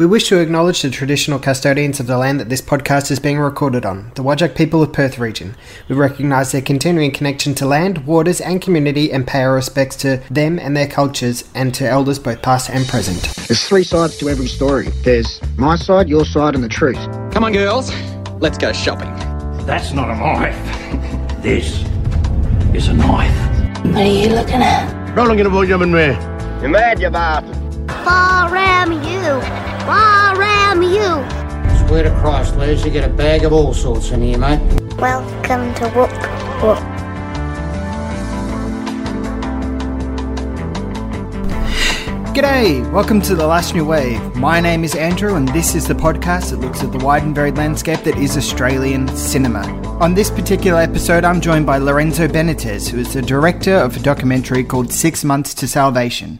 We wish to acknowledge the traditional custodians of the land that this podcast is being recorded on, the Whadjuk people of Perth region. We recognise their continuing connection to land, waters, and community and pay our respects to them and their cultures and to elders both past and present. There's three sides to every story. There's my side, your side, and the truth. Come on, girls, let's go shopping. That's not a knife. This is a knife. What are you looking at? Rolling in a boy jumping there. You're mad, you bastard. Far ram you! Far ram you! Swear to Christ, Les, you get a bag of all sorts in here, mate. Welcome to Woop Woop. G'day! Welcome to The Last New Wave. My name is Andrew, and this is the podcast that looks at the wide and varied landscape that is Australian cinema. On this particular episode, I'm joined by Lorenzo Benitez, who is the director of a documentary called Six Months to Salvation.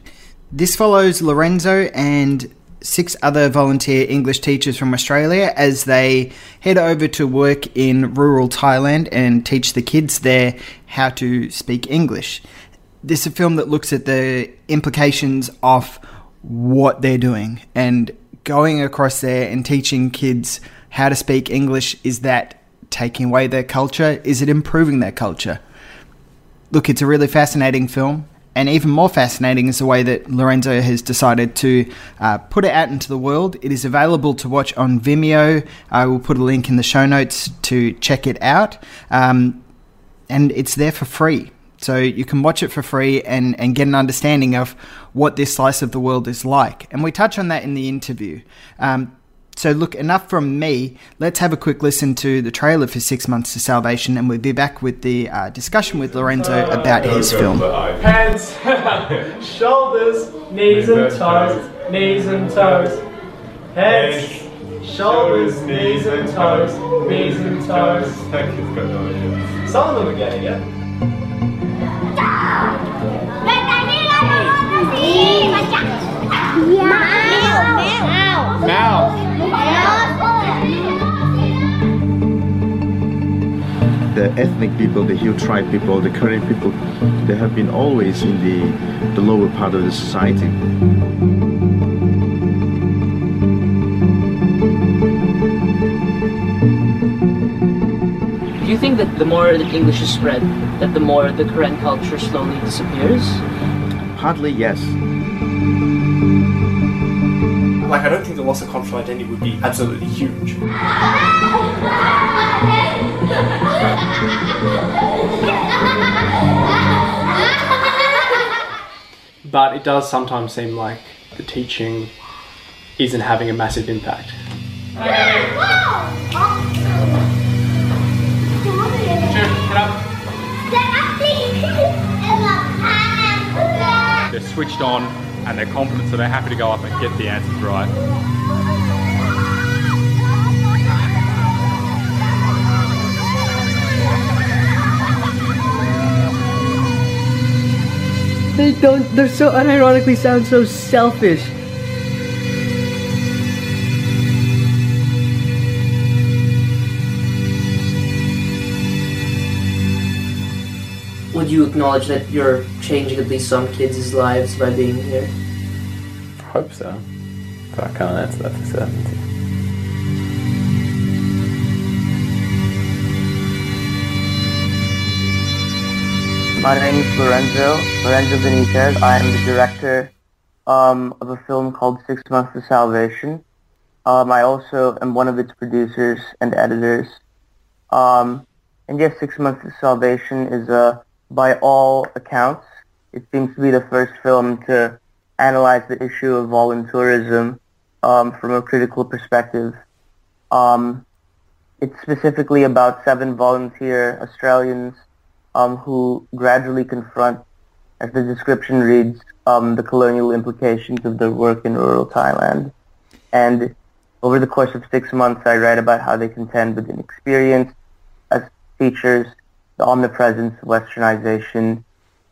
This follows Lorenzo and six other volunteer English teachers from Australia as they head over to work in rural Thailand and teach the kids there how to speak English. This is a film that looks at the implications of what they're doing and going across there and teaching kids how to speak English. Is that taking away their culture? Is it improving their culture? Look, it's a really fascinating film. And even more fascinating is the way that Lorenzo has decided to uh, put it out into the world. It is available to watch on Vimeo. I will put a link in the show notes to check it out. Um, and it's there for free. So you can watch it for free and, and get an understanding of what this slice of the world is like. And we touch on that in the interview. Um, so, look, enough from me. Let's have a quick listen to the trailer for Six Months to Salvation, and we'll be back with the uh, discussion with Lorenzo about his film. Hands, shoulders, knees and toes, knees and toes. Heads, shoulders, knees and toes, knees and toes. Some of them are getting it. The ethnic people, the Hill tribe people, the Karen people, they have been always in the, the lower part of the society. Do you think that the more that English is spread, that the more the Karen culture slowly disappears? Partly, yes. Like, I don't think the loss of cultural identity would be absolutely huge. But it does sometimes seem like the teaching isn't having a massive impact. They're switched on and they're confident, so they're happy to go up and get the answers right. They don't. They're so unironically sound so selfish. You acknowledge that you're changing at least some kids' lives by being here? I hope so. But I can't answer that for certainty. My name is Lorenzo, Lorenzo Benitez. I am the director um, of a film called Six Months to Salvation. Um, I also am one of its producers and editors. Um, and yes, Six Months to Salvation is, uh, by all accounts, it seems to be the first film to analyze the issue of voluntourism um, from a critical perspective. Um, it's specifically about seven volunteer Australians um, who gradually confront, as the description reads, um, the colonial implications of their work in rural Thailand. And over the course of six months, I write about how they contend with inexperience as teachers, the omnipresence westernization,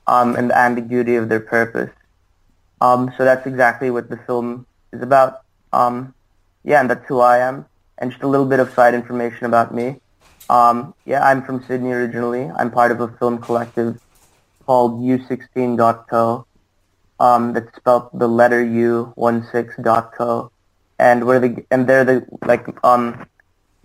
um, and the ambiguity of their purpose. Um, so that's exactly what the film is about. Um, yeah, and that's who I am. And just a little bit of side information about me. Um, yeah, I'm from Sydney originally. I'm part of a film collective called U16.co. Um, that's spelled the letter U, 16.co. and we're the and they're the like um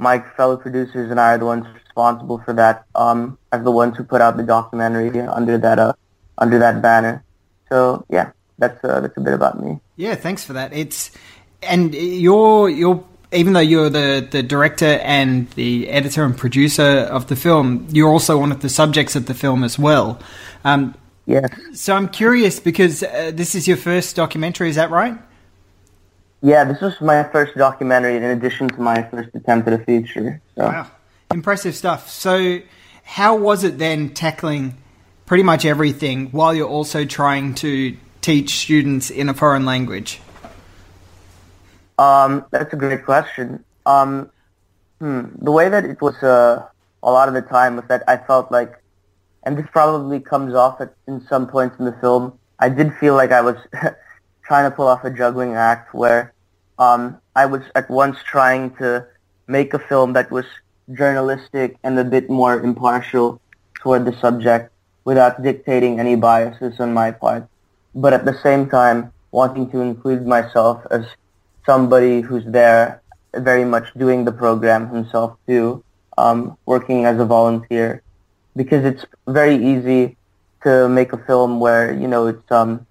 my fellow producers and I are the ones responsible for that um as the ones who put out the documentary under that uh under that banner. So yeah, that's uh, that's a bit about me. Yeah, thanks for that. It's and you're you're even though you're the, the director and the editor and producer of the film, you're also one of the subjects of the film as well. Um, yes. So I'm curious because uh, this is your first documentary, is that right? Yeah, this was my first documentary in addition to my first attempt at a feature. So. Wow. Impressive stuff. So, how was it then tackling pretty much everything while you're also trying to teach students in a foreign language? Um, that's a great question. Um, hmm, the way that it was uh, a lot of the time was that I felt like, and this probably comes off at, in some points in the film, I did feel like I was trying to pull off a juggling act where um, I was at once trying to make a film that was journalistic and a bit more impartial toward the subject without dictating any biases on my part, but at the same time wanting to include myself as somebody who's there very much doing the program himself too, um, working as a volunteer, because it's very easy to make a film where, you know, it's, um,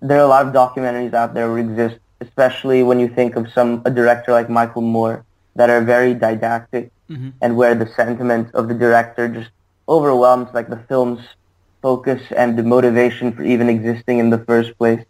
there are a lot of documentaries out there that exist, especially when you think of some, a director like Michael Moore, that are very didactic mm-hmm. and where the sentiment of the director just overwhelms like the film's focus and the motivation for even existing in the first place.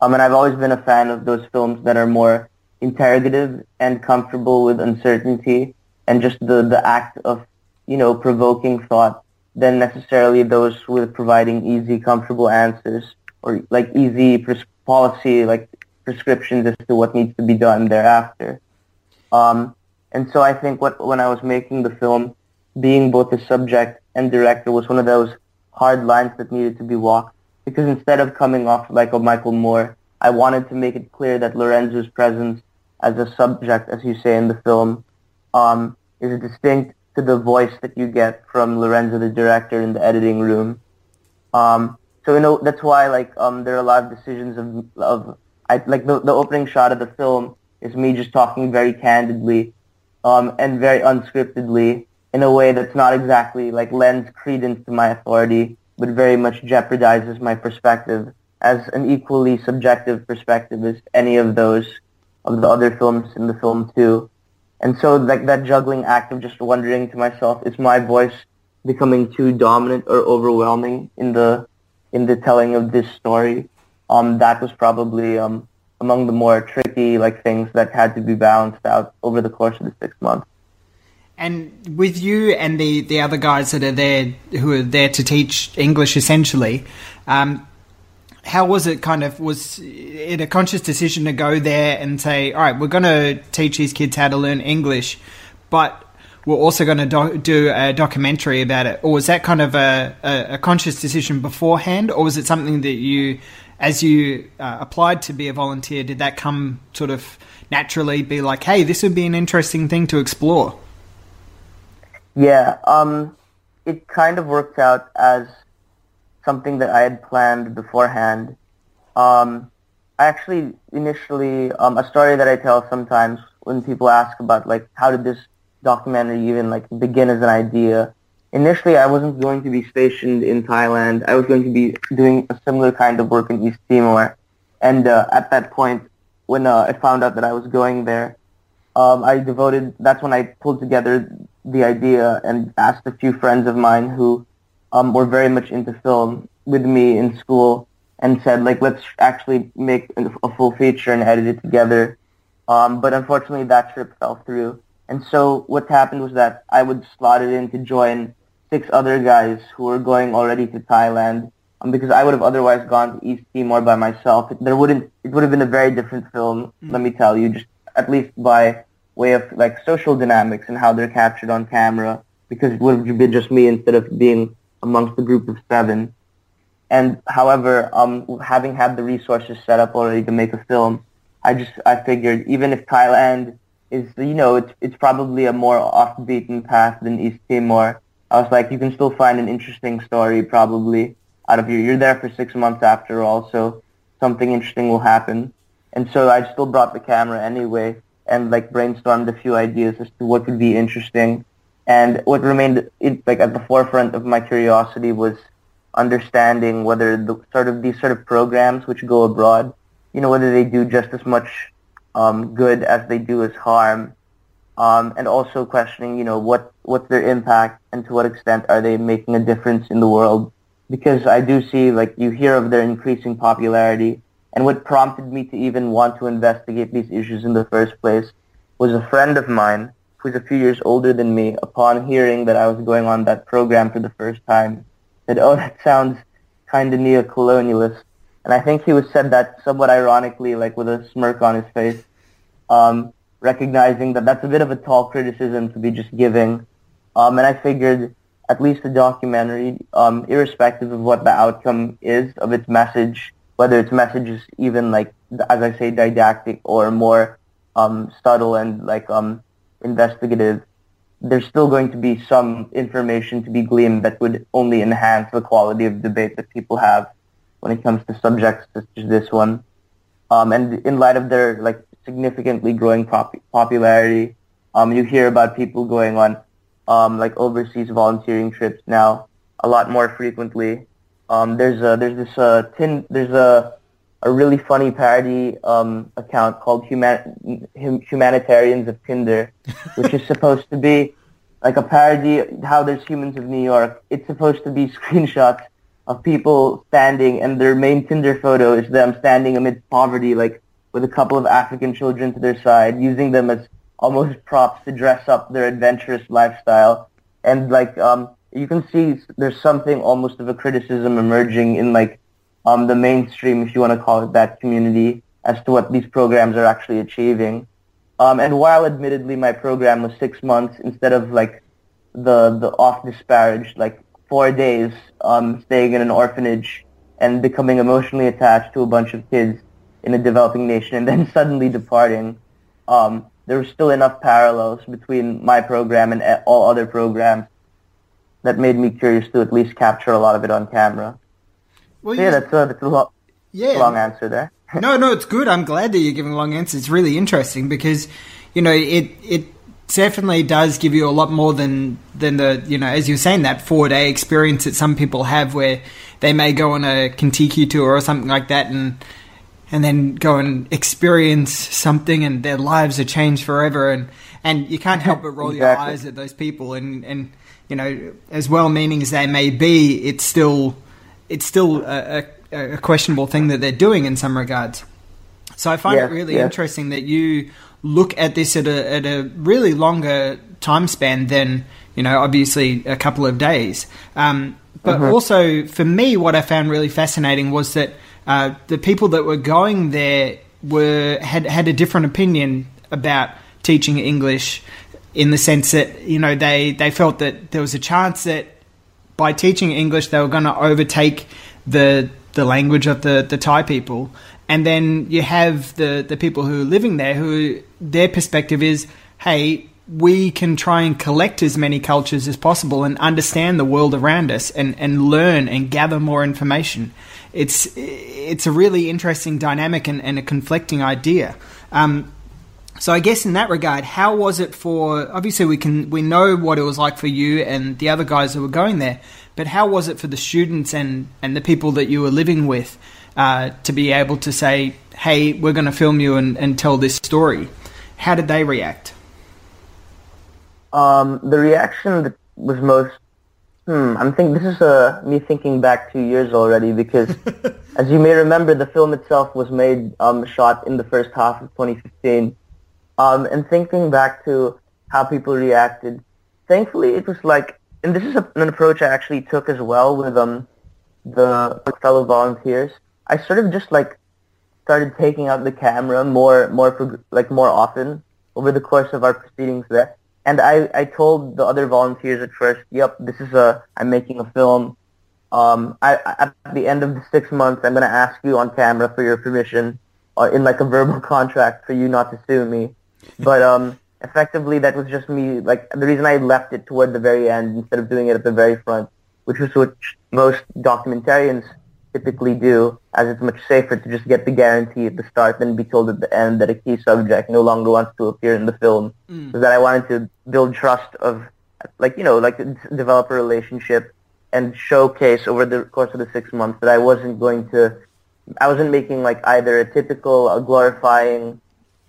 Um, and I've always been a fan of those films that are more interrogative and comfortable with uncertainty and just the, the act of, you know, provoking thought than necessarily those with providing easy, comfortable answers or like easy pres- policy, like prescriptions as to what needs to be done thereafter. Um, and so I think what, when I was making the film, being both the subject and director was one of those hard lines that needed to be walked because instead of coming off like a Michael Moore, I wanted to make it clear that Lorenzo's presence as a subject, as you say in the film, um, is distinct to the voice that you get from Lorenzo, the director, in the editing room. Um, so you know that's why like um, there are a lot of decisions of of I, like the the opening shot of the film is me just talking very candidly um, and very unscriptedly in a way that's not exactly like lends credence to my authority but very much jeopardizes my perspective as an equally subjective perspective as any of those of the other films in the film too. And so like that juggling act of just wondering to myself, is my voice becoming too dominant or overwhelming in the in the telling of this story? Um, that was probably um, among the more tricky like things that had to be balanced out over the course of the six months. And with you and the, the other guys that are there who are there to teach English essentially, um, how was it kind of was it a conscious decision to go there and say, all right, we're going to teach these kids how to learn English, but we're also going to do, do a documentary about it, or was that kind of a, a, a, conscious decision beforehand, or was it something that you, as you uh, applied to be a volunteer, did that come sort of naturally? Be like, hey, this would be an interesting thing to explore. Yeah, um, it kind of worked out as something that I had planned beforehand. Um, I actually initially um, a story that I tell sometimes when people ask about like how did this documentary even like begin as an idea. Initially, I wasn't going to be stationed in Thailand. I was going to be doing a similar kind of work in East Timor, and uh, at that point, when uh, I found out that I was going there, um, I devoted. That's when I pulled together the idea and asked a few friends of mine who um, were very much into film with me in school and said like let's actually make a full feature and edit it together. Um, but unfortunately that trip fell through. And so what happened was that I would slot it in to join six other guys who were going already to Thailand um, because I would have otherwise gone to East Timor by myself. There wouldn't it would have been a very different film, mm. let me tell you, just at least by way of like social dynamics and how they're captured on camera because it would have been just me instead of being amongst a group of seven. And however, um, having had the resources set up already to make a film, I just I figured even if Thailand is you know it's it's probably a more off beaten path than East Timor. I was like, you can still find an interesting story probably out of you. You're there for six months after all, so something interesting will happen. and so I still brought the camera anyway and like brainstormed a few ideas as to what would be interesting. And what remained like at the forefront of my curiosity was understanding whether the sort of these sort of programs which go abroad, you know, whether they do just as much um, good as they do as harm, um, and also questioning, you know, what what's their impact and to what extent are they making a difference in the world? Because I do see, like, you hear of their increasing popularity, and what prompted me to even want to investigate these issues in the first place was a friend of mine who's a few years older than me. Upon hearing that I was going on that program for the first time, said, "Oh, that sounds kind of neo-colonialist," and I think he was said that somewhat ironically, like with a smirk on his face. Um, recognizing that that's a bit of a tall criticism to be just giving. Um, and I figured at least a documentary, um, irrespective of what the outcome is of its message, whether its message is even like, as I say, didactic or more um, subtle and like um, investigative, there's still going to be some information to be gleaned that would only enhance the quality of debate that people have when it comes to subjects such as this one. Um, and in light of their like significantly growing pop- popularity. Um, you hear about people going on um, like overseas volunteering trips now a lot more frequently. Um, there's a, there's this uh, tin, there's a a really funny parody um, account called Human- Humanitarians of Tinder, which is supposed to be like a parody how there's humans of New York. It's supposed to be screenshots of people standing and their main Tinder photo is them standing amid poverty, like with a couple of African children to their side, using them as almost props to dress up their adventurous lifestyle. And like um, you can see, there's something almost of a criticism emerging in like um, the mainstream, if you want to call it that, community as to what these programs are actually achieving. Um, and while admittedly my program was six months instead of like the the oft disparaged like four days um, staying in an orphanage and becoming emotionally attached to a bunch of kids in a developing nation and then suddenly departing, um, there was still enough parallels between my program and all other programs that made me curious to at least capture a lot of it on camera. Well, so yeah, that's a, that's a lo- yeah. long answer there. no, no, it's good. I'm glad that you're giving a long answer. It's really interesting because, you know, it it definitely does give you a lot more than than the you know as you're saying that four day experience that some people have where they may go on a Kentucky tour or something like that and and then go and experience something and their lives are changed forever and and you can't help but roll exactly. your eyes at those people and and you know as well meaning as they may be it's still it's still a, a, a questionable thing that they're doing in some regards so I find yeah, it really yeah. interesting that you look at this at a at a really longer time span than you know obviously a couple of days um, but uh-huh. also for me what I found really fascinating was that uh, the people that were going there were had had a different opinion about teaching English in the sense that you know they they felt that there was a chance that by teaching English they were going to overtake the the language of the the Thai people and then you have the the people who are living there who their perspective is hey we can try and collect as many cultures as possible and understand the world around us and, and learn and gather more information it's it's a really interesting dynamic and, and a conflicting idea. Um, so I guess in that regard, how was it for? Obviously, we can we know what it was like for you and the other guys who were going there, but how was it for the students and and the people that you were living with uh, to be able to say, "Hey, we're going to film you and, and tell this story"? How did they react? Um, the reaction that was most Hmm, I'm thinking this is uh, me thinking back two years already because, as you may remember, the film itself was made, um, shot in the first half of 2015. Um, and thinking back to how people reacted, thankfully it was like, and this is a, an approach I actually took as well with um, the fellow volunteers. I sort of just like started taking out the camera more, more, for, like more often over the course of our proceedings there. And I, I told the other volunteers at first, yep, this is a, I'm making a film. Um, I, at the end of the six months, I'm going to ask you on camera for your permission or in like a verbal contract for you not to sue me. But, um, effectively that was just me, like the reason I left it toward the very end instead of doing it at the very front, which was what most documentarians typically do, as it's much safer to just get the guarantee at the start than be told at the end that a key subject no longer wants to appear in the film. Mm. So that I wanted to build trust of, like, you know, like develop a relationship and showcase over the course of the six months that I wasn't going to, I wasn't making like either a typical, a glorifying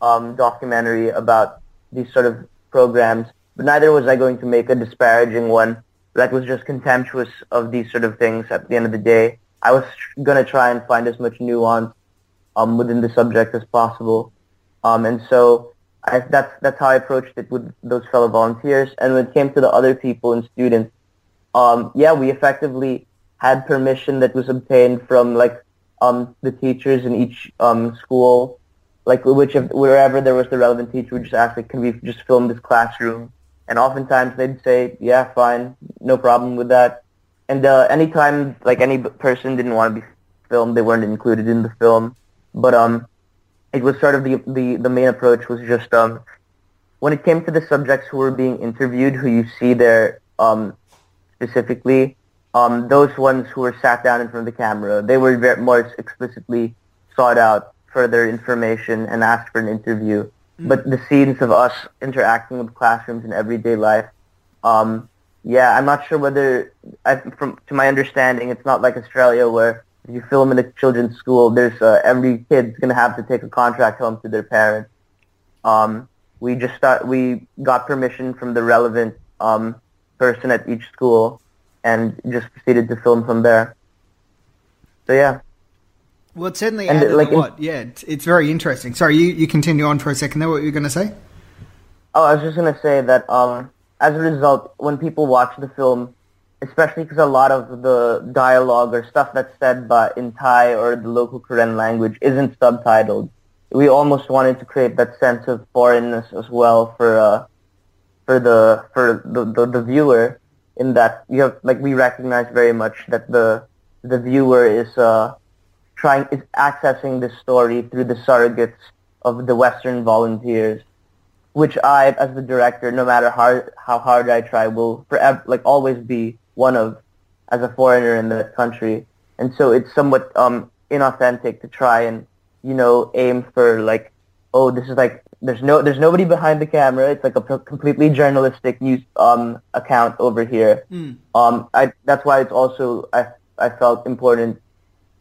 um, documentary about these sort of programs, but neither was I going to make a disparaging one that was just contemptuous of these sort of things at the end of the day. I was going to try and find as much nuance um, within the subject as possible. Um, and so I, that's, that's how I approached it with those fellow volunteers. And when it came to the other people and students, um, yeah, we effectively had permission that was obtained from like um, the teachers in each um, school, like which wherever there was the relevant teacher, we just asked, like, can we just film this classroom? And oftentimes they'd say, yeah, fine, no problem with that. And uh, anytime like any person didn't want to be filmed, they weren't included in the film. But um, it was sort of the the the main approach was just um, when it came to the subjects who were being interviewed, who you see there um, specifically, um, those ones who were sat down in front of the camera, they were very, more explicitly sought out for their information and asked for an interview. Mm-hmm. But the scenes of us interacting with classrooms in everyday life, um, yeah, I'm not sure whether, I, from to my understanding, it's not like Australia where if you film in a children's school, there's uh, every kid's gonna have to take a contract home to their parents. Um, we just start, we got permission from the relevant um, person at each school and just proceeded to film from there. So yeah. Well, it certainly and added like, a lot. Yeah, it's, it's, very interesting. Sorry, you, you continue on for a second there. What were you going to say? Oh, I was just going to say that um, as a result, when people watch the film, especially because a lot of the dialogue or stuff that's said by in Thai or the local Karen language isn't subtitled, we almost wanted to create that sense of foreignness as well for uh, for the for the, the, the viewer in that you have like we recognize very much that the the viewer is uh, trying is accessing the story through the surrogates of the Western volunteers, which I, as the director, no matter how how hard I try, will forever like always be one of as a foreigner in the country, and so it's somewhat um, inauthentic to try and you know aim for like oh this is like there's no there's nobody behind the camera. It's like a completely journalistic news um, account over here. Mm. Um, I, that's why it's also I I felt important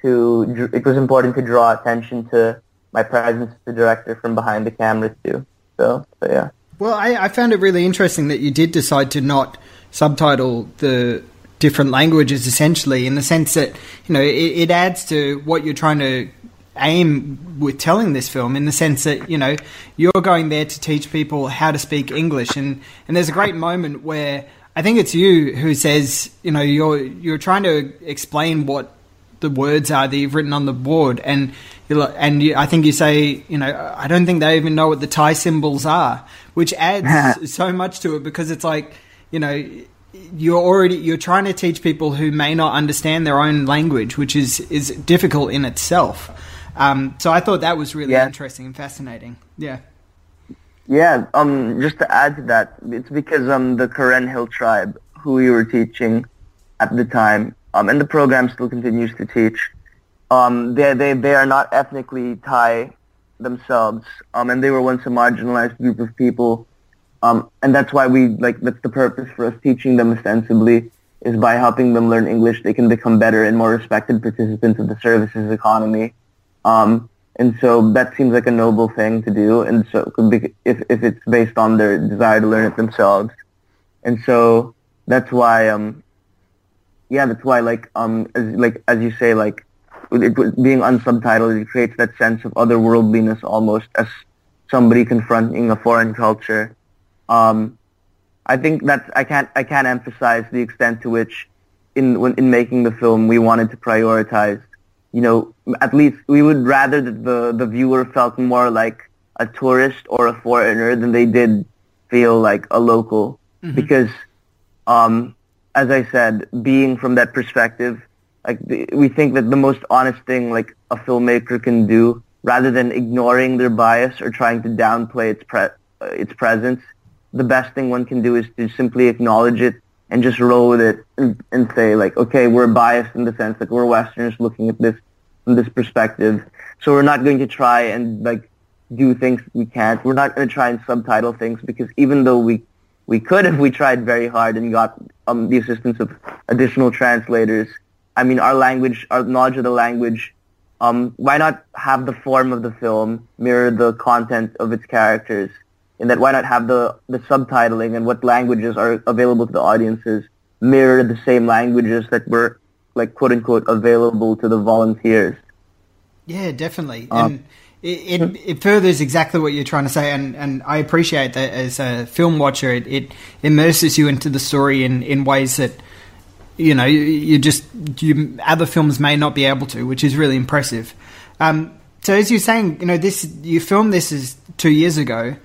to it was important to draw attention to my presence as the director from behind the camera too. So, so yeah. Well, I, I found it really interesting that you did decide to not subtitle the different languages essentially in the sense that you know it, it adds to what you're trying to aim with telling this film in the sense that you know you're going there to teach people how to speak English and and there's a great moment where I think it's you who says you know you're you're trying to explain what the words are that you've written on the board and and you, I think you say you know I don't think they even know what the Thai symbols are which adds so much to it because it's like you know you're already you're trying to teach people who may not understand their own language which is is difficult in itself um, so I thought that was really yeah. interesting and fascinating. Yeah. Yeah. Um, just to add to that, it's because um the Karen Hill tribe, who we were teaching at the time, um, and the program still continues to teach. Um, they they they are not ethnically Thai themselves, um, and they were once a marginalized group of people, um, and that's why we like that's the purpose for us teaching them ostensibly is by helping them learn English, they can become better and more respected participants of the services economy. Um, and so that seems like a noble thing to do. And so if, if it's based on their desire to learn it themselves. And so that's why, um, yeah, that's why like, um, as, like, as you say, like it, being unsubtitled, it creates that sense of otherworldliness almost as somebody confronting a foreign culture. Um, I think that's, I can't, I can't emphasize the extent to which in, when, in making the film, we wanted to prioritize you know, at least we would rather that the, the viewer felt more like a tourist or a foreigner than they did feel like a local. Mm-hmm. Because, um, as I said, being from that perspective, like we think that the most honest thing like a filmmaker can do, rather than ignoring their bias or trying to downplay its pre- uh, its presence, the best thing one can do is to simply acknowledge it and just roll with it and, and say like, okay, we're biased in the sense that we're Westerners looking at this from this perspective. So we're not going to try and like do things we can't. We're not going to try and subtitle things because even though we we could if we tried very hard and got um, the assistance of additional translators. I mean, our language, our knowledge of the language, um, why not have the form of the film mirror the content of its characters? In that, why not have the, the subtitling and what languages are available to the audiences mirror the same languages that were, like, quote unquote, available to the volunteers? Yeah, definitely. Um, and it, it, it, furthers exactly what you're trying to say, and, and I appreciate that as a film watcher, it, it immerses you into the story in, in ways that you know you, you just you other films may not be able to, which is really impressive. Um, so as you're saying, you know this you filmed this is two years ago,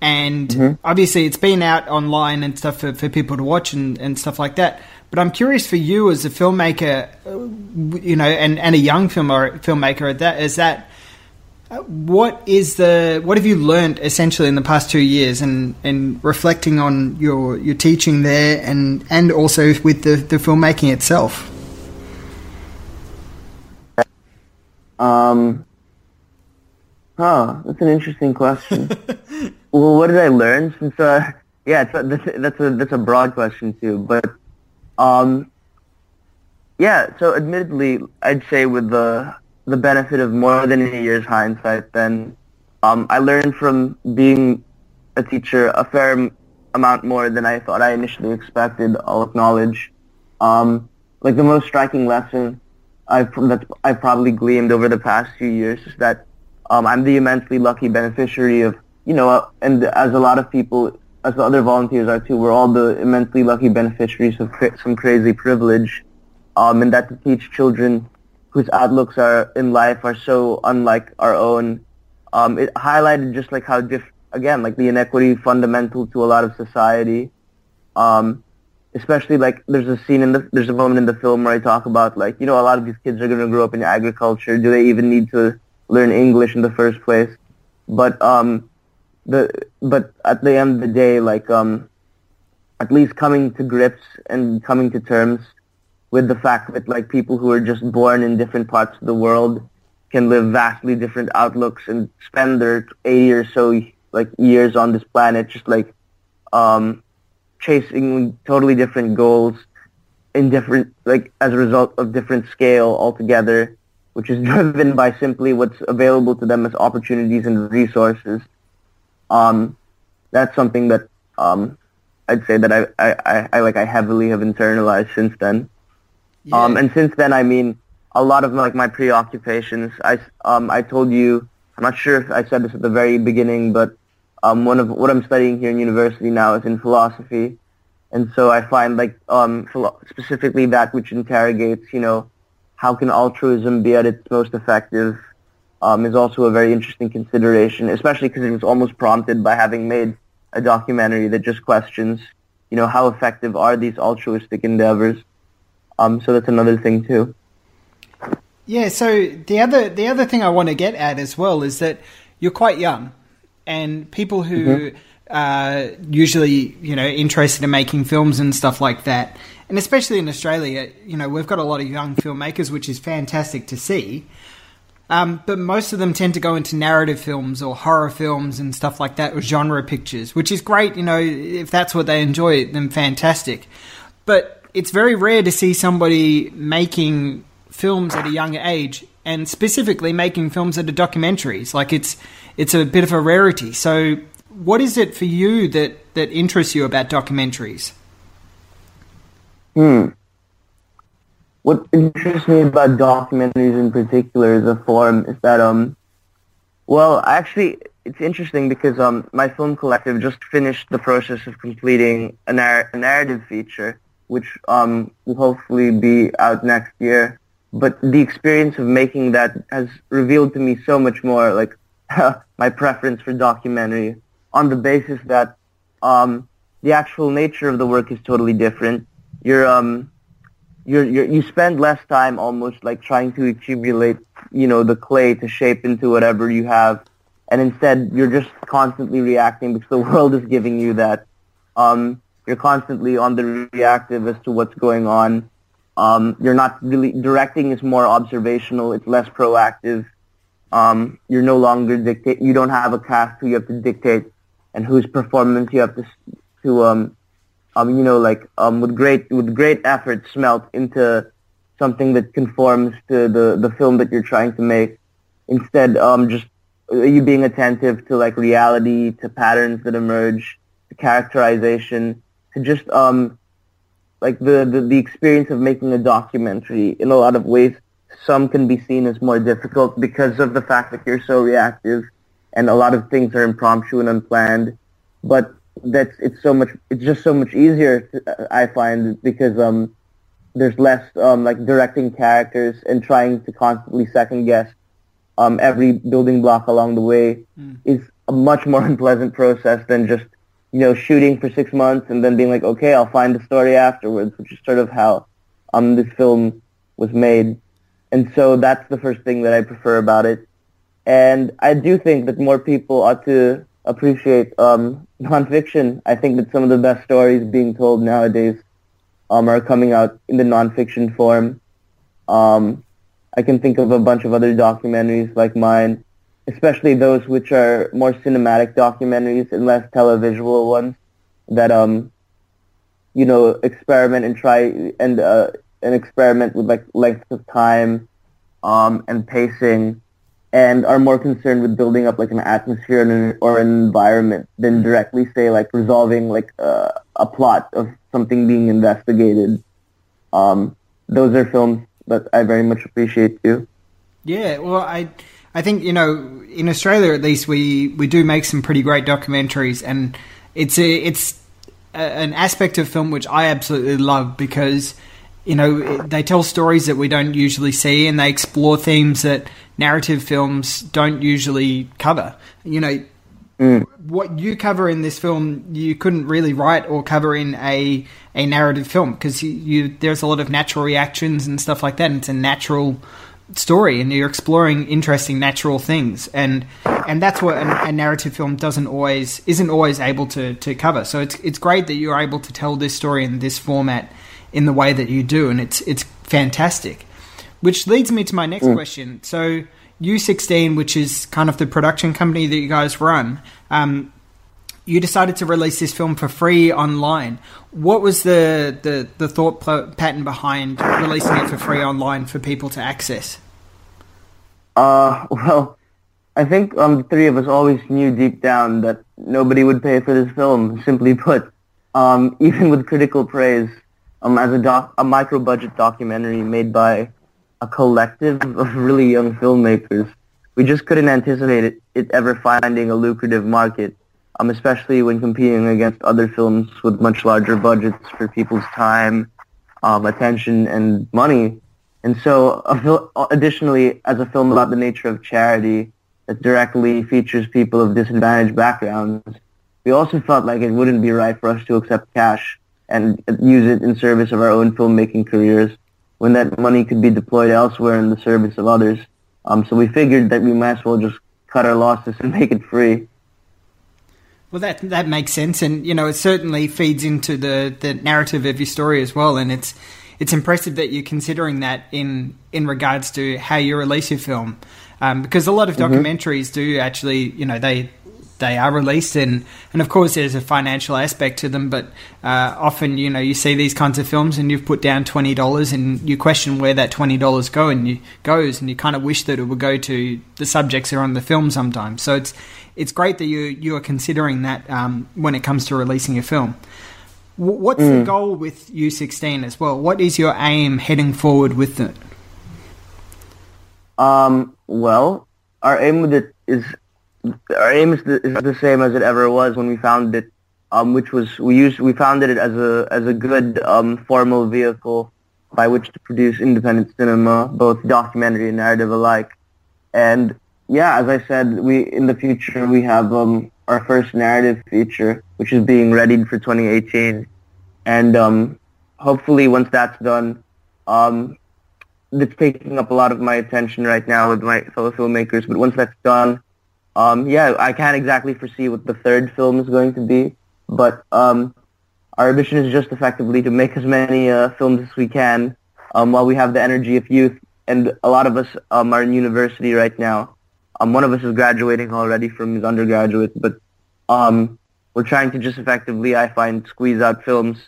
and mm-hmm. obviously it's been out online and stuff for, for people to watch and, and stuff like that. But I'm curious for you as a filmmaker, uh, you know, and, and a young film filmmaker at that, is that what is the what have you learned essentially in the past two years, and, and reflecting on your your teaching there, and and also with the, the filmmaking itself? Um, huh, that's an interesting question. well, what did I learn since? Uh, yeah, it's a, that's, that's a that's a broad question too, but um, yeah. So, admittedly, I'd say with the the benefit of more than a year's hindsight, then um, I learned from being a teacher a fair amount more than I thought I initially expected. I'll acknowledge. Um, like the most striking lesson I've that I probably gleaned over the past few years is that um, I'm the immensely lucky beneficiary of you know, uh, and as a lot of people, as the other volunteers are too, we're all the immensely lucky beneficiaries of some crazy privilege, um, and that to teach children whose outlooks are in life are so unlike our own. Um, it highlighted just like how diff- again like the inequity fundamental to a lot of society. Um, especially like there's a scene in the there's a moment in the film where I talk about like you know a lot of these kids are going to grow up in agriculture. Do they even need to learn English in the first place? But um, the but at the end of the day, like um, at least coming to grips and coming to terms with the fact that like people who are just born in different parts of the world can live vastly different outlooks and spend their 80 or so like years on this planet just like um chasing totally different goals in different like as a result of different scale altogether which is driven by simply what's available to them as opportunities and resources um that's something that um I'd say that I, I, I, I like I heavily have internalized since then. Yeah. Um, and since then, I mean, a lot of like my preoccupations. I um I told you I'm not sure if I said this at the very beginning, but um one of what I'm studying here in university now is in philosophy, and so I find like um philo- specifically that which interrogates you know how can altruism be at its most effective um, is also a very interesting consideration, especially because it was almost prompted by having made a documentary that just questions you know how effective are these altruistic endeavors um, so that's another thing too. Yeah. So the other the other thing I want to get at as well is that you're quite young, and people who mm-hmm. are usually you know interested in making films and stuff like that, and especially in Australia, you know we've got a lot of young filmmakers, which is fantastic to see. Um, but most of them tend to go into narrative films or horror films and stuff like that, or genre pictures, which is great. You know, if that's what they enjoy, then fantastic. But it's very rare to see somebody making films at a young age and specifically making films that are documentaries. Like it's it's a bit of a rarity. So what is it for you that that interests you about documentaries? Hmm. What interests me about documentaries in particular as a form is that um well actually it's interesting because um my film collective just finished the process of completing a, a narrative feature which um, will hopefully be out next year. But the experience of making that has revealed to me so much more, like my preference for documentary, on the basis that um, the actual nature of the work is totally different. You're um, you're, you're, you spend less time almost like trying to accumulate, you know, the clay to shape into whatever you have, and instead you're just constantly reacting because the world is giving you that. Um, You're constantly on the reactive as to what's going on. Um, you're not really directing is more observational. It's less proactive. Um, you're no longer dictate. You don't have a cast who you have to dictate and whose performance you have to to um, um, you know like um, with great with great effort smelt into something that conforms to the the film that you're trying to make. Instead, um, just you being attentive to like reality, to patterns that emerge, to characterization, to just um, like the, the, the experience of making a documentary in a lot of ways some can be seen as more difficult because of the fact that you're so reactive and a lot of things are impromptu and unplanned but that's it's so much it's just so much easier to, i find because um there's less um like directing characters and trying to constantly second guess um every building block along the way mm. is a much more unpleasant process than just you know, shooting for six months and then being like, okay, I'll find a story afterwards, which is sort of how um, this film was made. And so that's the first thing that I prefer about it. And I do think that more people ought to appreciate um, nonfiction. I think that some of the best stories being told nowadays um, are coming out in the nonfiction form. Um, I can think of a bunch of other documentaries like mine especially those which are more cinematic documentaries and less televisual ones that um you know experiment and try and uh and experiment with like length of time um and pacing and are more concerned with building up like an atmosphere an, or an environment than directly say like resolving like uh, a plot of something being investigated. Um those are films that I very much appreciate too. Yeah well I I think you know in Australia at least we we do make some pretty great documentaries, and it's a it's a, an aspect of film which I absolutely love because you know they tell stories that we don't usually see, and they explore themes that narrative films don't usually cover. You know. Mm. What you cover in this film, you couldn't really write or cover in a a narrative film because you, you there's a lot of natural reactions and stuff like that. And it's a natural story and you're exploring interesting natural things. And and that's what a, a, narrative film doesn't always isn't always able to to cover. So it's it's great that you're able to tell this story in this format in the way that you do and it's it's fantastic. Which leads me to my next mm. question. So U16 which is kind of the production company that you guys run um, you decided to release this film for free online. What was the, the, the thought pattern behind releasing it for free online for people to access? Uh, well, I think um, the three of us always knew deep down that nobody would pay for this film. Simply put, um, even with critical praise, um, as a doc, a micro-budget documentary made by a collective of really young filmmakers, we just couldn't anticipate it, it ever finding a lucrative market um, especially when competing against other films with much larger budgets for people's time, um, attention, and money. And so, additionally, as a film about the nature of charity that directly features people of disadvantaged backgrounds, we also felt like it wouldn't be right for us to accept cash and use it in service of our own filmmaking careers when that money could be deployed elsewhere in the service of others. Um, so we figured that we might as well just cut our losses and make it free. Well, that that makes sense, and you know, it certainly feeds into the, the narrative of your story as well. And it's it's impressive that you're considering that in in regards to how you release your film, um, because a lot of mm-hmm. documentaries do actually, you know, they they are released and and of course there's a financial aspect to them but uh, often you know you see these kinds of films and you've put down $20 and you question where that $20 go and you goes and you kind of wish that it would go to the subjects that are on the film sometimes so it's it's great that you you are considering that um, when it comes to releasing a film what's mm. the goal with U16 as well what is your aim heading forward with it um well our aim with it is our aim is the, is the same as it ever was when we founded it, um, which was we used we founded it as a as a good um, formal vehicle by which to produce independent cinema, both documentary and narrative alike. And yeah, as I said, we in the future we have um, our first narrative feature, which is being readied for 2018, and um, hopefully once that's done, um, it's taking up a lot of my attention right now with my fellow filmmakers. But once that's done, um, yeah, I can't exactly foresee what the third film is going to be, but um, our mission is just effectively to make as many uh, films as we can um, while we have the energy of youth. And a lot of us um, are in university right now. Um, one of us is graduating already from his undergraduate, but um, we're trying to just effectively, I find, squeeze out films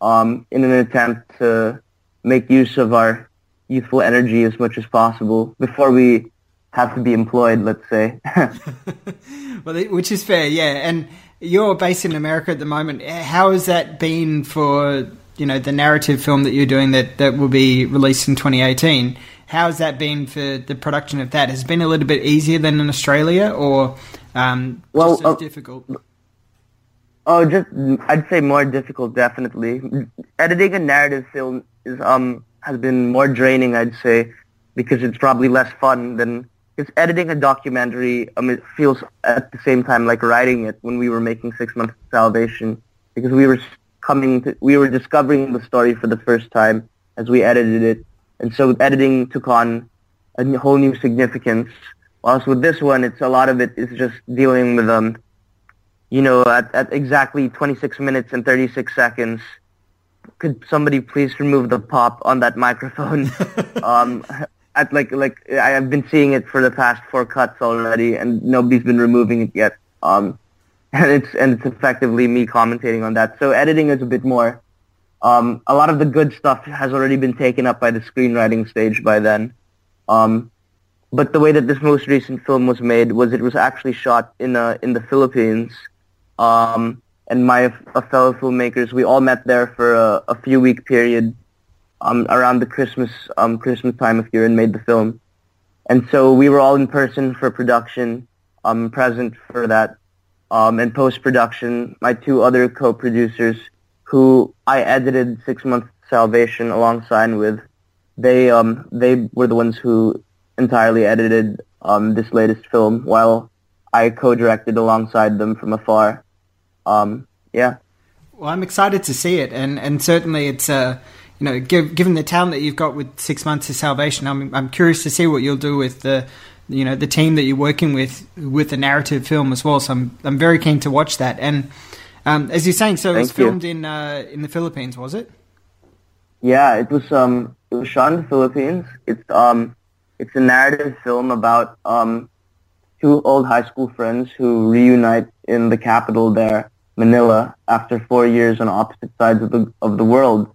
um, in an attempt to make use of our youthful energy as much as possible before we have to be employed, let's say. well, which is fair, yeah. And you're based in America at the moment. How has that been for you know the narrative film that you're doing that that will be released in 2018? How has that been for the production of that? Has it been a little bit easier than in Australia, or um, well, just as uh, difficult? Oh, just I'd say more difficult, definitely. Editing a narrative film is um has been more draining, I'd say, because it's probably less fun than because editing a documentary. Um, it feels at the same time like writing it when we were making Six Months of Salvation because we were coming to, we were discovering the story for the first time as we edited it, and so editing took on a whole new significance. Whilst with this one, it's a lot of it is just dealing with um you know, at, at exactly 26 minutes and 36 seconds, could somebody please remove the pop on that microphone? um, at like like I have been seeing it for the past four cuts already, and nobody's been removing it yet. Um, and it's and it's effectively me commentating on that. So editing is a bit more. Um, a lot of the good stuff has already been taken up by the screenwriting stage by then. Um, but the way that this most recent film was made was it was actually shot in uh, in the Philippines um, and my fellow filmmakers, we all met there for a, a few week period um, around the Christmas um, Christmas time of year and made the film. And so we were all in person for production, um, present for that, um, and post production. My two other co-producers, who I edited Six Months Salvation alongside with, they um, they were the ones who entirely edited um, this latest film, while I co-directed alongside them from afar um, yeah. Well, I'm excited to see it, and and certainly it's uh, you know, give, given the talent that you've got with Six Months of Salvation, I'm I'm curious to see what you'll do with the you know the team that you're working with with the narrative film as well. So I'm I'm very keen to watch that. And um, as you're saying, so it was filmed in uh, in the Philippines, was it? Yeah, it was um it was shot in the Philippines. It's um it's a narrative film about um two old high school friends who reunite in the capital there Manila after four years on opposite sides of the of the world.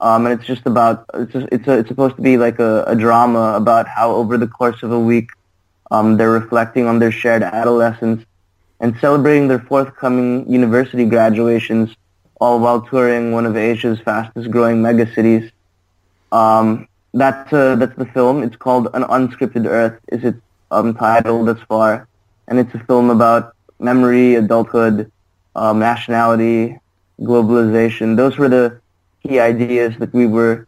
Um, and it's just about it's just, it's a, it's supposed to be like a, a drama about how over the course of a week um, they're reflecting on their shared adolescence and celebrating their forthcoming university graduations, all while touring one of Asia's fastest growing megacities. Um, that's uh, that's the film. It's called An Unscripted Earth. Is its um, title thus far, and it's a film about memory, adulthood, um, nationality, globalization. Those were the key ideas that we were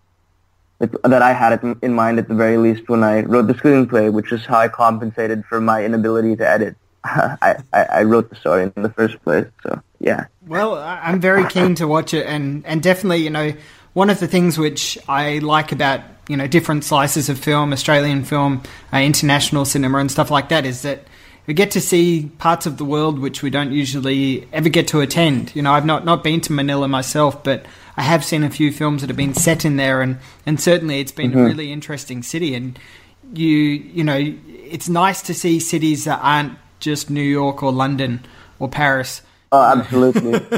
that I had in mind at the very least when I wrote the screenplay, which is how I compensated for my inability to edit. I, I, I, wrote the story in the first place, so yeah. Well, I'm very keen to watch it, and, and definitely, you know, one of the things which I like about you know different slices of film, Australian film, uh, international cinema, and stuff like that is that we get to see parts of the world which we don't usually ever get to attend. You know, I've not, not been to Manila myself, but I have seen a few films that have been set in there, and, and certainly it's been mm-hmm. a really interesting city. And you you know, it's nice to see cities that aren't just New York or London or Paris. Oh, absolutely.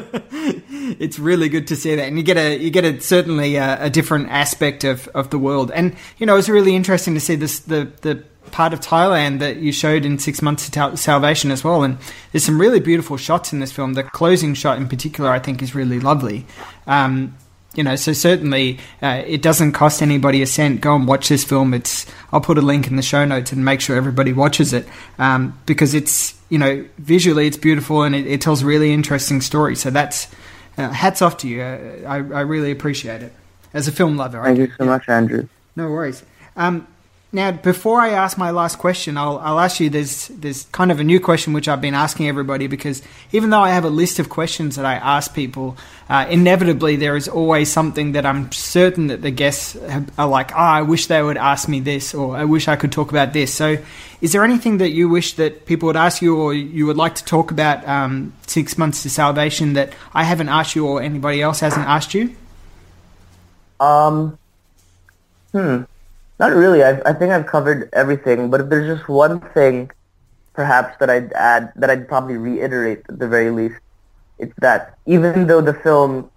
it's really good to see that, and you get a you get a certainly a, a, different aspect of, of the world. And you know, it's really interesting to see this the the part of Thailand that you showed in Six Months to Salvation as well. And there's some really beautiful shots in this film. The closing shot in particular, I think, is really lovely. Um, you know, so certainly uh, it doesn't cost anybody a cent. Go and watch this film. It's I'll put a link in the show notes and make sure everybody watches it um, because it's you know visually it's beautiful and it, it tells a really interesting story. So that's uh, hats off to you. Uh, I, I really appreciate it as a film lover. Thank I, you so yeah. much, Andrew. No worries. Um, now, before I ask my last question, I'll, I'll ask you. There's there's kind of a new question which I've been asking everybody because even though I have a list of questions that I ask people, uh, inevitably there is always something that I'm certain that the guests are like, "Ah, oh, I wish they would ask me this," or "I wish I could talk about this." So, is there anything that you wish that people would ask you, or you would like to talk about um, six months to salvation that I haven't asked you, or anybody else hasn't asked you? Um. Hmm. Not really. I, I think I've covered everything. But if there's just one thing, perhaps that I'd add, that I'd probably reiterate at the very least, it's that even though the film,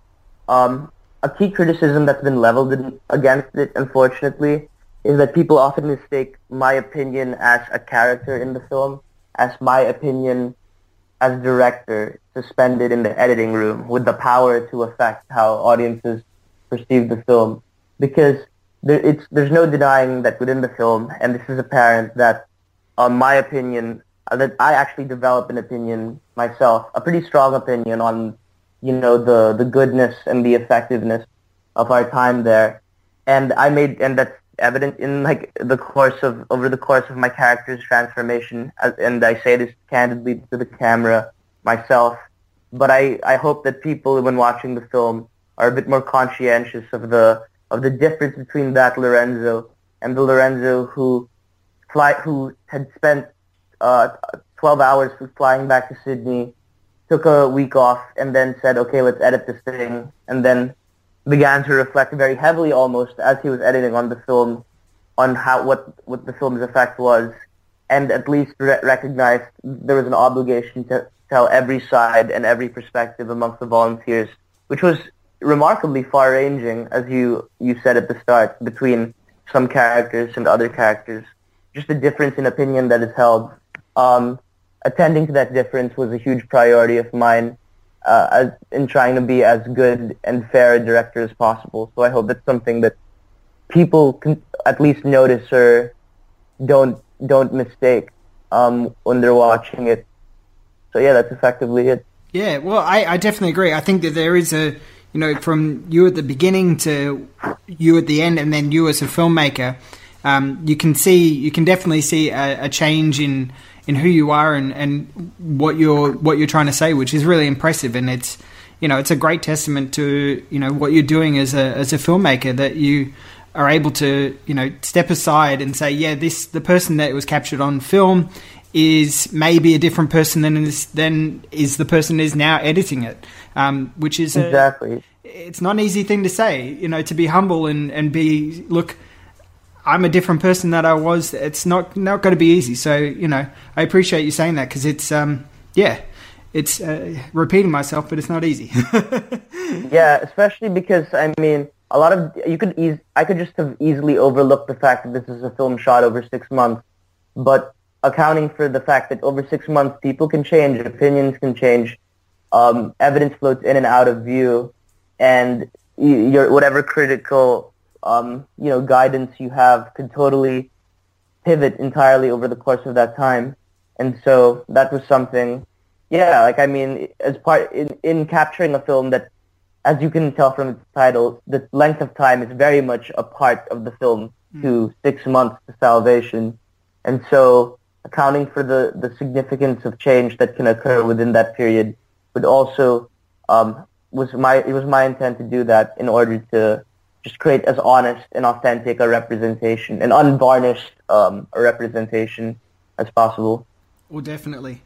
um, a key criticism that's been leveled in, against it, unfortunately, is that people often mistake my opinion as a character in the film as my opinion as director suspended in the editing room with the power to affect how audiences perceive the film. Because it's, there's no denying that within the film, and this is apparent, that on my opinion, uh, that I actually develop an opinion myself, a pretty strong opinion on, you know, the, the goodness and the effectiveness of our time there. And I made, and that's evident in like the course of, over the course of my character's transformation. And I say this candidly to the camera myself. But I, I hope that people, when watching the film, are a bit more conscientious of the of the difference between that Lorenzo and the Lorenzo who fly who had spent uh, 12 hours flying back to Sydney, took a week off, and then said, "Okay, let's edit this thing," and then began to reflect very heavily, almost as he was editing on the film, on how what what the film's effect was, and at least re- recognized there was an obligation to tell every side and every perspective amongst the volunteers, which was remarkably far-ranging, as you, you said at the start, between some characters and other characters. Just the difference in opinion that is held. Um, attending to that difference was a huge priority of mine uh, as, in trying to be as good and fair a director as possible. So I hope that's something that people can at least notice or don't don't mistake um, when they're watching it. So yeah, that's effectively it. Yeah, well, I, I definitely agree. I think that there is a you know, from you at the beginning to you at the end, and then you as a filmmaker, um, you can see, you can definitely see a, a, change in in who you are and, and what you're what you're trying to say, which is really impressive, and it's you know, it's a great testament to you know what you're doing as a as a filmmaker that you are able to you know step aside and say, yeah, this the person that was captured on film is maybe a different person than is than is the person is now editing it um, which is a, exactly. It's not an easy thing to say, you know, to be humble and and be look. I'm a different person that I was. It's not not going to be easy. So you know, I appreciate you saying that because it's um yeah, it's uh, repeating myself, but it's not easy. yeah, especially because I mean, a lot of you could ease. I could just have easily overlooked the fact that this is a film shot over six months, but accounting for the fact that over six months people can change, opinions can change, um, evidence floats in and out of view, and your whatever critical um, you know guidance you have could totally pivot entirely over the course of that time. And so that was something, yeah. Like I mean, as part in, in capturing a film that, as you can tell from its title, the length of time is very much a part of the film mm. to six months to salvation, and so accounting for the the significance of change that can occur within that period but also um, was my it was my intent to do that in order to just create as honest and authentic a representation, an unvarnished um, a representation as possible. Well, definitely.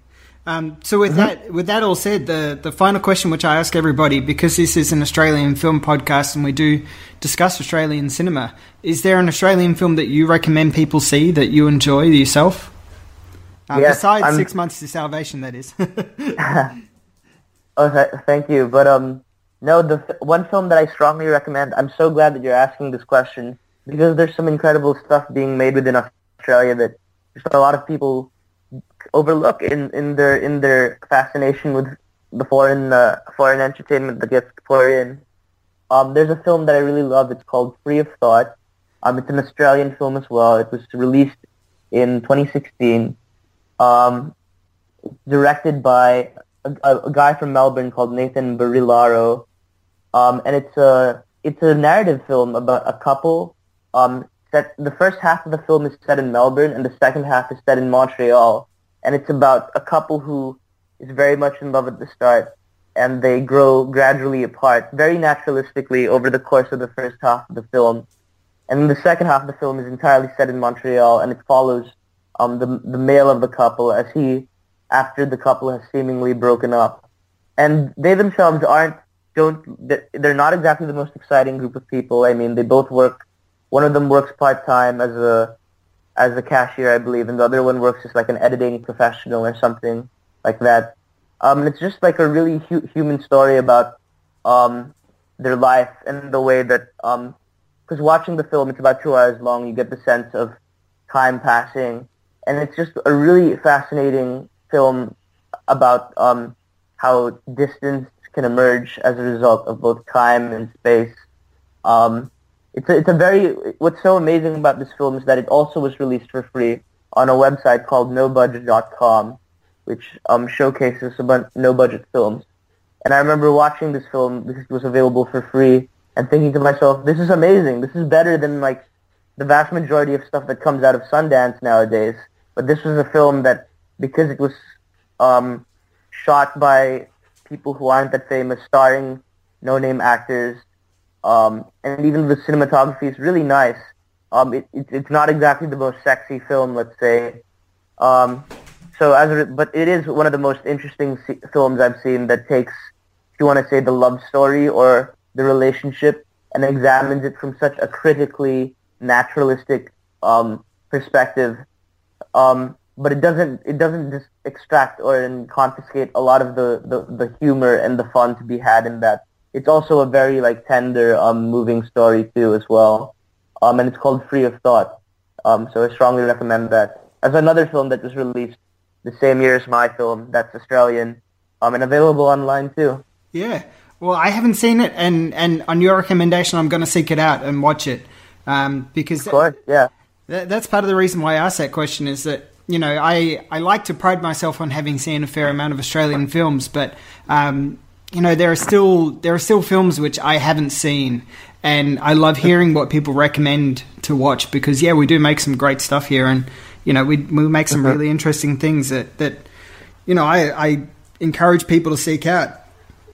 Um, so with mm-hmm. that, with that all said, the the final question which I ask everybody, because this is an Australian film podcast and we do discuss Australian cinema, is there an Australian film that you recommend people see that you enjoy yourself? Uh, yes, besides I'm... Six Months to Salvation, that is. Oh, th- thank you. But um, no, the f- one film that I strongly recommend. I'm so glad that you're asking this question because there's some incredible stuff being made within Australia that a lot of people overlook in, in their in their fascination with the foreign uh, foreign entertainment that gets poured in. Um, there's a film that I really love. It's called Trees of Thought. Um, it's an Australian film as well. It was released in 2016. Um, directed by a, a, guy from Melbourne called Nathan Barilaro, um, and it's a it's a narrative film about a couple um, set. The first half of the film is set in Melbourne, and the second half is set in Montreal. And it's about a couple who is very much in love at the start, and they grow gradually apart, very naturalistically over the course of the first half of the film. And the second half of the film is entirely set in Montreal, and it follows um, the the male of the couple as he, after the couple has seemingly broken up, and they themselves aren't don't they're not exactly the most exciting group of people. I mean, they both work. One of them works part time as a as a cashier, I believe, and the other one works as like an editing professional or something like that. Um, it's just like a really hu- human story about um, their life and the way that um, because watching the film, it's about two hours long. You get the sense of time passing, and it's just a really fascinating film about um, how distance can emerge as a result of both time and space. Um, it's a, it's a very what's so amazing about this film is that it also was released for free on a website called NoBudge.com, which um, showcases a bunch no budget films. And I remember watching this film because it was available for free and thinking to myself, this is amazing. This is better than like the vast majority of stuff that comes out of Sundance nowadays. But this was a film that, because it was um, shot by people who aren't that famous, starring no-name actors, um, and even the cinematography is really nice. Um, it, it, it's not exactly the most sexy film, let's say. Um, so as a, but it is one of the most interesting se- films I've seen that takes, if you want to say, the love story or the relationship and examines it from such a critically naturalistic um, perspective. Um, but it doesn't it doesn't just extract or confiscate a lot of the, the, the humor and the fun to be had in that. It's also a very like tender, um, moving story too as well. Um, and it's called Trees of Thought. Um, so I strongly recommend that. As another film that was released the same year as my film, that's Australian, um, and available online too. Yeah. Well, I haven't seen it, and, and on your recommendation, I'm going to seek it out and watch it. Um, because of course, yeah, that, that's part of the reason why I asked that question is that you know I I like to pride myself on having seen a fair amount of Australian films, but um, you know there are still there are still films which I haven't seen, and I love hearing what people recommend to watch because yeah, we do make some great stuff here, and you know we we make some really interesting things that that you know I, I encourage people to seek out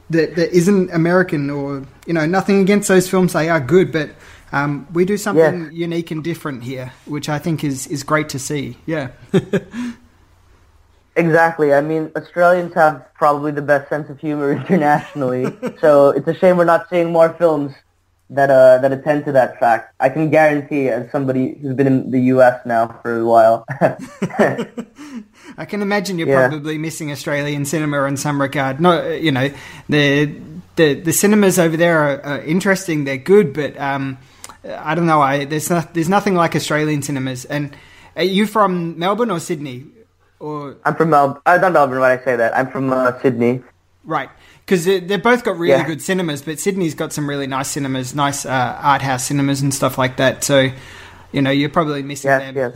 that, that isn't American or you know nothing against those films. They are good but um, we do something yes. unique and different here which I think is is great to see yeah exactly I mean Australians have probably the best sense of humor internationally so it's a shame we're not seeing more films that uh, that attend to that fact I can guarantee as somebody who's been in the US now for a while I can imagine you're yeah. probably missing Australian cinema in some regard. No, you know, the the the cinemas over there are, are interesting. They're good, but um, I don't know. I there's not, there's nothing like Australian cinemas. And are you from Melbourne or Sydney? Or I'm from Melbourne. I'm not Melbourne when I say that. I'm from uh, Sydney. Right. Because they've both got really yeah. good cinemas, but Sydney's got some really nice cinemas, nice uh, art house cinemas and stuff like that. So, you know, you're probably missing yes, them.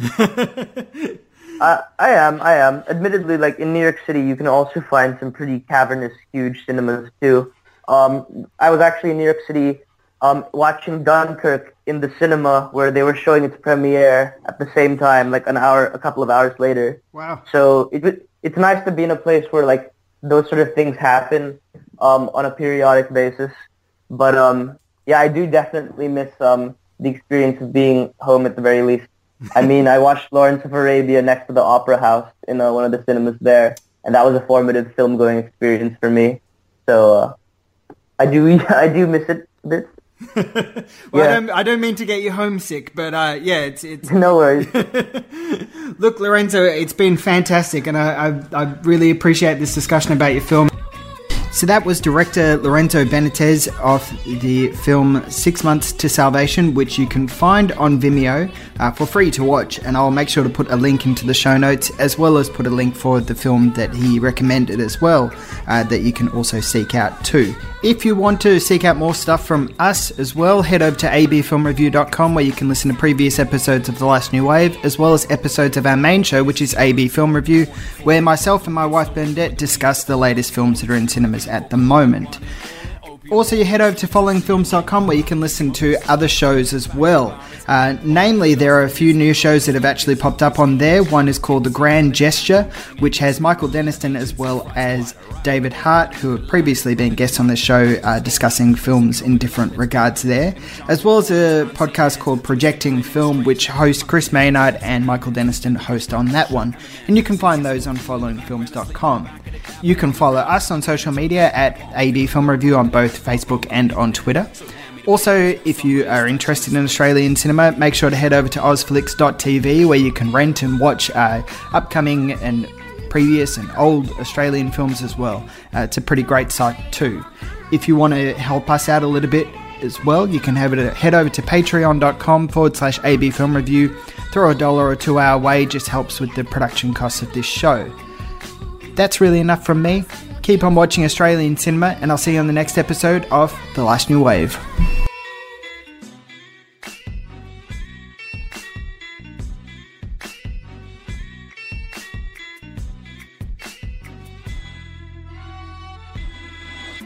Yes. Uh, I am. I am. Admittedly, like in New York City, you can also find some pretty cavernous, huge cinemas too. Um, I was actually in New York City um, watching Dunkirk in the cinema where they were showing its premiere at the same time, like an hour, a couple of hours later. Wow. So it, it's nice to be in a place where like those sort of things happen um, on a periodic basis. But um, yeah, I do definitely miss um, the experience of being home at the very least. I mean, I watched Lawrence of Arabia next to the Opera House in uh, one of the cinemas there, and that was a formative film going experience for me. So uh, I do, I do miss it a bit. Well, yeah. I don't, I don't mean to get you homesick, but uh, yeah, it's it's no worries. Look, Lorenzo, it's been fantastic, and I, I, I really appreciate this discussion about your film. So that was director Lorenzo Benitez of the film Six Months to Salvation, which you can find on Vimeo uh, for free to watch. And I'll make sure to put a link into the show notes, as well as put a link for the film that he recommended as well, uh, that you can also seek out too. If you want to seek out more stuff from us as well, head over to abfilmreview.com where you can listen to previous episodes of The Last New Wave, as well as episodes of our main show, which is AB Film Review, where myself and my wife Bernadette discuss the latest films that are in cinemas at the moment. Also, you head over to followingfilms.com where you can listen to other shows as well. Uh, namely, there are a few new shows that have actually popped up on there. One is called The Grand Gesture, which has Michael Denniston as well as David Hart, who have previously been guests on the show uh, discussing films in different regards there, as well as a podcast called Projecting Film, which host Chris Maynard and Michael Denniston host on that one. And you can find those on followingfilms.com. You can follow us on social media at AB Film Review on both Facebook and on Twitter. Also, if you are interested in Australian cinema, make sure to head over to ozflix.tv where you can rent and watch uh, upcoming and previous and old Australian films as well. Uh, it's a pretty great site too. If you want to help us out a little bit as well, you can have it head over to patreon.com forward slash AB Film Review. Throw a dollar or two our way, just helps with the production costs of this show. That's really enough from me. Keep on watching Australian cinema, and I'll see you on the next episode of The Last New Wave.